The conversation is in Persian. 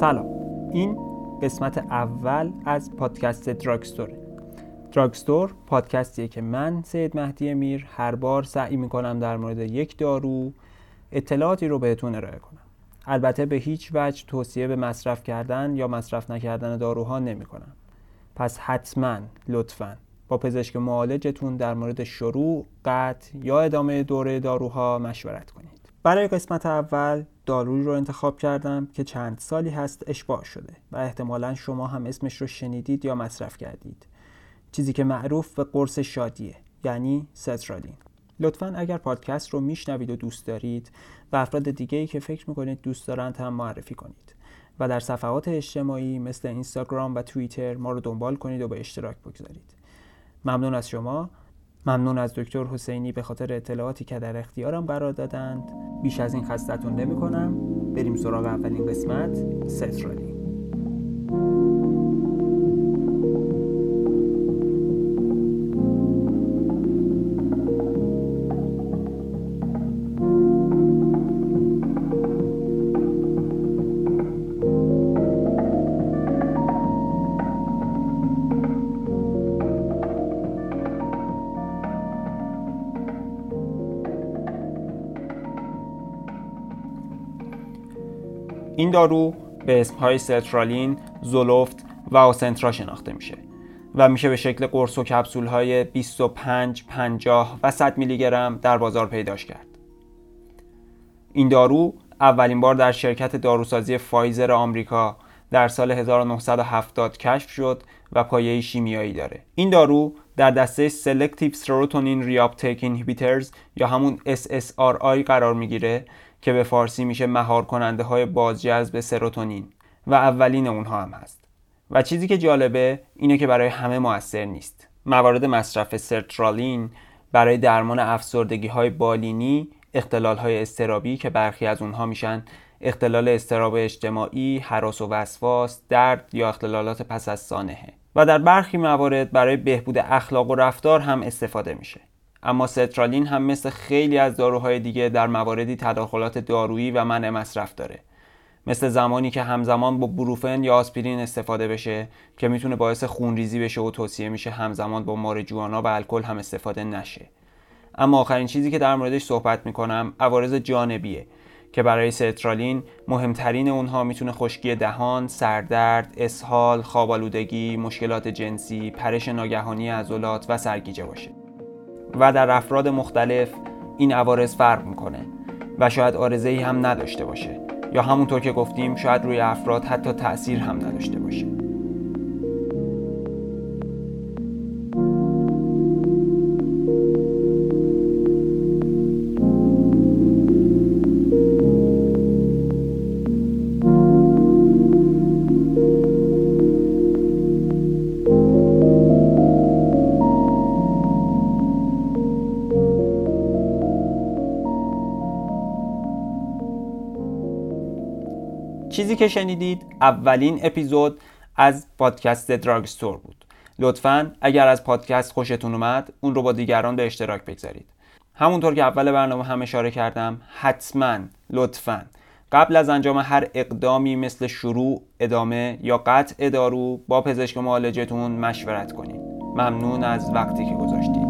سلام این قسمت اول از پادکست دراگستوره دراگستور پادکستیه که من سید مهدی میر هر بار سعی می‌کنم در مورد یک دارو اطلاعاتی رو بهتون ارائه کنم البته به هیچ وجه توصیه به مصرف کردن یا مصرف نکردن داروها نمی کنم. پس حتما لطفا با پزشک معالجتون در مورد شروع، قطع یا ادامه دوره داروها مشورت کنید. برای قسمت اول دارویی رو انتخاب کردم که چند سالی هست اشباع شده و احتمالا شما هم اسمش رو شنیدید یا مصرف کردید. چیزی که معروف به قرص شادیه یعنی سترالین. لطفا اگر پادکست رو میشنوید و دوست دارید و افراد دیگه که فکر می‌کنید دوست دارند هم معرفی کنید و در صفحات اجتماعی مثل اینستاگرام و توییتر ما رو دنبال کنید و به اشتراک بگذارید ممنون از شما ممنون از دکتر حسینی به خاطر اطلاعاتی که در اختیارم قرار دادند. بیش از این خستتون نمی کنم بریم سراغ اولین قسمت سترالی این دارو به اسمهای سترالین، زولوفت و آسنترا شناخته میشه و میشه به شکل قرص و کپسول های 25, 50 و 100 میلی گرم در بازار پیداش کرد. این دارو اولین بار در شرکت داروسازی فایزر آمریکا در سال 1970 کشف شد و پایه شیمیایی داره. این دارو در دسته Selective Serotonin Reuptake Inhibitors یا همون SSRI قرار می‌گیره که به فارسی میشه مهار کننده های بازجذب سروتونین و اولین اونها هم هست. و چیزی که جالبه اینه که برای همه موثر نیست. موارد مصرف سرترالین برای درمان افسردگی های بالینی اختلال های استرابی که برخی از اونها میشن اختلال استراب اجتماعی، حراس و وسواس، درد یا اختلالات پس از سانحه. و در برخی موارد برای بهبود اخلاق و رفتار هم استفاده میشه. اما سترالین هم مثل خیلی از داروهای دیگه در مواردی تداخلات دارویی و منع مصرف داره مثل زمانی که همزمان با بروفن یا آسپرین استفاده بشه که می‌تونه باعث خونریزی بشه و توصیه میشه همزمان با مارجوانا و الکل هم استفاده نشه اما آخرین چیزی که در موردش صحبت می‌کنم عوارض جانبیه که برای سترالین مهمترین اونها می‌تونه خشکی دهان، سردرد، اسهال، خوابالودگی، مشکلات جنسی، پرش ناگهانی عضلات و سرگیجه باشه. و در افراد مختلف این عوارض فرق می‌کنه و شاید آرزه هم نداشته باشه یا همونطور که گفتیم شاید روی افراد حتی تاثیر هم نداشته باشه. چیزی که شنیدید اولین اپیزود از پادکست دراگ ستور بود. لطفا اگر از پادکست خوشتون اومد اون رو با دیگران به اشتراک بگذارید. همونطور که اول برنامه هم اشاره کردم حتما لطفا. قبل از انجام هر اقدامی مثل شروع ادامه یا قطع دارو با پزشک معالجتون مشورت کنید. ممنون از وقتی که گذاشتید.